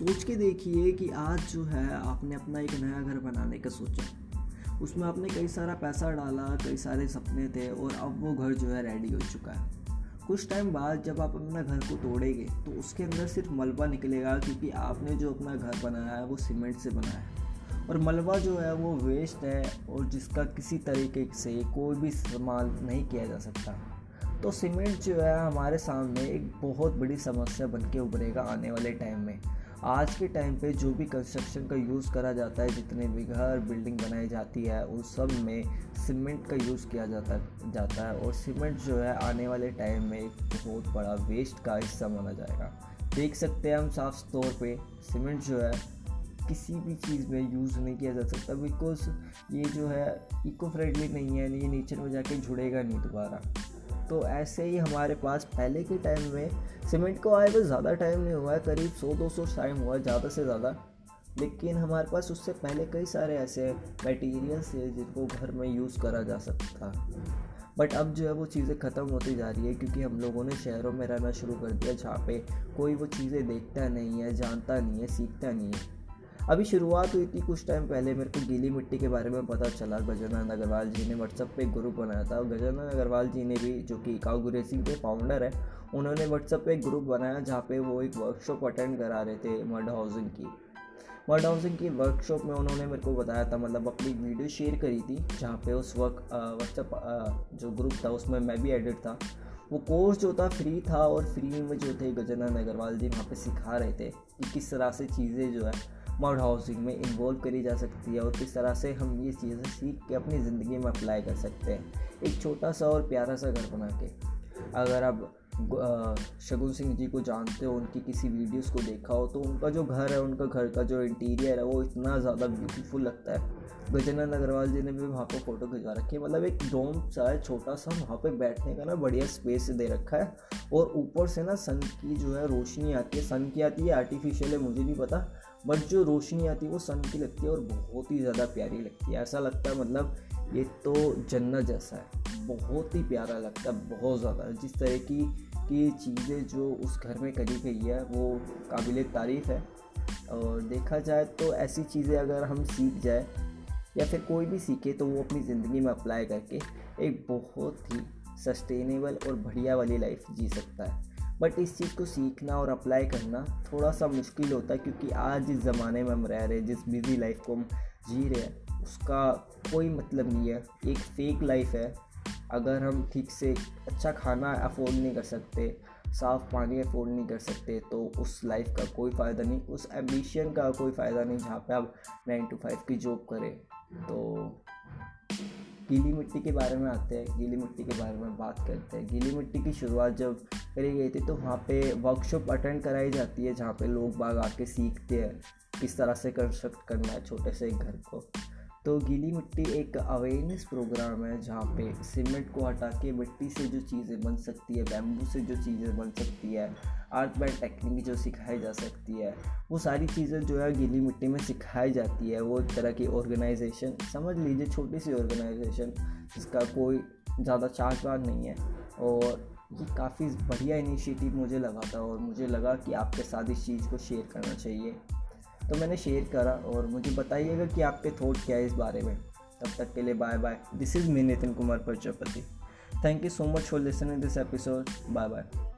सोच के देखिए कि आज जो है आपने अपना एक नया घर बनाने का सोचा। उसमें आपने कई सारा पैसा डाला, कई सारे सपने थे और अब वो घर जो है रेडी हो चुका है। कुछ टाइम बाद जब आप अपना घर को तोड़ेंगे तो उसके अंदर सिर्फ़ मलबा निकलेगा क्योंकि आपने जो अपना घर बनाया है वो सीमेंट से बनाया है। और मलबा जो है वो वेस्ट है और जिसका किसी तरीके से कोई भी इस्तेमाल नहीं किया जा सकता। तो सीमेंट जो है हमारे सामने एक बहुत बड़ी समस्या बन के उभरेगा आने वाले टाइम में। आज के टाइम पे जो भी कंस्ट्रक्शन का यूज़ करा जाता है, जितने भी घर बिल्डिंग बनाई जाती है उन सब में सीमेंट का यूज़ किया जाता जाता है और सीमेंट जो है आने वाले टाइम में एक बहुत बड़ा वेस्ट का हिस्सा माना जाएगा। देख सकते हैं हम साफ़ तौर पे सीमेंट जो है किसी भी चीज़ में यूज़ नहीं किया जा सकता बिकॉज़ ये जो है इको फ्रेंडली नहीं है, ये नेचर में जाके जुड़ेगा नहीं दोबारा। तो ऐसे ही हमारे पास पहले के टाइम में सीमेंट को आए हुए ज़्यादा टाइम नहीं हुआ है, करीब सौ, दो सौ टाइम हुआ है, ज़्यादा से ज़्यादा। लेकिन हमारे पास उससे पहले कई सारे ऐसे मटेरियल्स हैं जिनको घर में यूज़ करा जा सकता। था बट अब जो है वो चीज़ें ख़त्म होती जा रही है क्योंकि हम लोगों ने शहरों में रहना शुरू कर दिया, जहाँ पे कोई वो चीज़ें देखता नहीं है, जानता नहीं है, सीखता नहीं है। अभी शुरुआत हुई थी कुछ टाइम पहले, मेरे को गीली मिट्टी के बारे में पता चला। गजानंद अग्रवाल जी ने व्हाट्सअप पे ग्रुप बनाया था। गजानंद अग्रवाल जी ने भी, जो कि काउ गुरेसिंग के फाउंडर है, उन्होंने व्हाट्सअप पे एक ग्रुप बनाया, जहाँ पे वो एक वर्कशॉप अटेंड करा रहे थे मड हाउसिंग की। मड हाउसिंग की वर्कशॉप में उन्होंने मेरे को बताया था मतलब अपनी वीडियो शेयर करी थी, जहाँ पे उस वक्त व्हाट्सअप जो ग्रुप था, उसमें मैं भी एडिट था। वो कोर्स जो था फ्री था और फ्री में जो थे गजानंद अग्रवाल जी, वहाँ पे सिखा रहे थे कि किस तरह से चीज़ें जो है मड हाउसिंग में इन्वॉल्व करी जा सकती है और किस तरह से हम ये चीज़ें सीख के अपनी ज़िंदगी में अप्लाई कर सकते हैं। एक छोटा सा और प्यारा सा घर बना के। अगर आप शगुन सिंह जी को जानते हो, उनकी किसी वीडियोस को देखा हो तो उनका जो घर है, उनका घर का जो इंटीरियर है, वो इतना ज़्यादा ब्यूटीफुल लगता है। गजानंद अग्रवाल जी ने भी वहाँ पर फ़ोटो खिंचवा रखी है। मतलब एक डोम सा है, छोटा सा, वहाँ पे बैठने का ना बढ़िया स्पेस दे रखा है। और ऊपर से ना सन की जो है, रोशनी आती है। सन की आती है आर्टिफिशियल है, मुझे नहीं पता। बट जो रोशनी आती है, वो सन की लगती है और बहुत ही ज़्यादा प्यारी लगती है। ऐसा लगता है मतलब ये तो जन्नत जैसा है। बहुत ही प्यारा लगता है, बहुत ज़्यादा। जिस तरह की की चीज़ें जो उस घर में करी गई है, वो काबिल तारीफ़ है। और देखा जाए तो ऐसी चीज़ें अगर हम सीख जाए, या फिर कोई भी सीखे तो वो अपनी ज़िंदगी में अप्लाई करके एक बहुत ही सस्टेनेबल और बढ़िया वाली लाइफ जी सकता है। बट इस चीज़ को सीखना और अप्लाई करना थोड़ा सा मुश्किल होता है, क्योंकि आज जिस ज़माने में हम रह रहे हैं, जिस बिज़ी लाइफ को हम जी रहे हैं, उसका कोई मतलब नहीं है। एक फेक लाइफ है अगर हम ठीक से अच्छा खाना अफोर्ड नहीं कर सकते, साफ़ पानी अफोर्ड नहीं कर सकते तो उस लाइफ का कोई फ़ायदा नहीं, उस एम्बिशन का कोई फ़ायदा नहीं जहाँ पे आप नाइन टू फाइव की जॉब करें। तो गीली मिट्टी के बारे में आते हैं, गीली मिट्टी के बारे में बात करते हैं। गीली मिट्टी की शुरुआत जब करी गई थी तो वहाँ पे वर्कशॉप अटेंड कराई जाती है, जहाँ पे लोग बाग आके सीखते हैं, किस तरह से कंस्ट्रक्ट करना है छोटे से घर को। तो गीली मिट्टी एक अवेयरनेस प्रोग्राम है, जहाँ पे सीमेंट को हटा के मिट्टी से जो चीज़ें बन सकती है बैम्बू से जो चीज़ें बन सकती है आर्ट बैंड टेक्निक जो सिखाई जा सकती है, वो सारी चीज़ें जो है गीली मिट्टी में सिखाई जाती है। वो एक तरह की ऑर्गेनाइजेशन समझ लीजिए छोटी सी ऑर्गेनाइजेशन जिसका कोई ज़्यादा चार्जबाज नहीं है। और ये काफ़ी बढ़िया इनिशिएटिव मुझे लगा था और मुझे लगा कि आपके साथ इस चीज़ को शेयर करना चाहिए। तो मैंने शेयर करा और मुझे बताइएगा कि आपके थॉट क्या है इस बारे में। तब तक के लिए bye bye this is me Nitin Kumar Prajapati thank you so much for listening this episode bye bye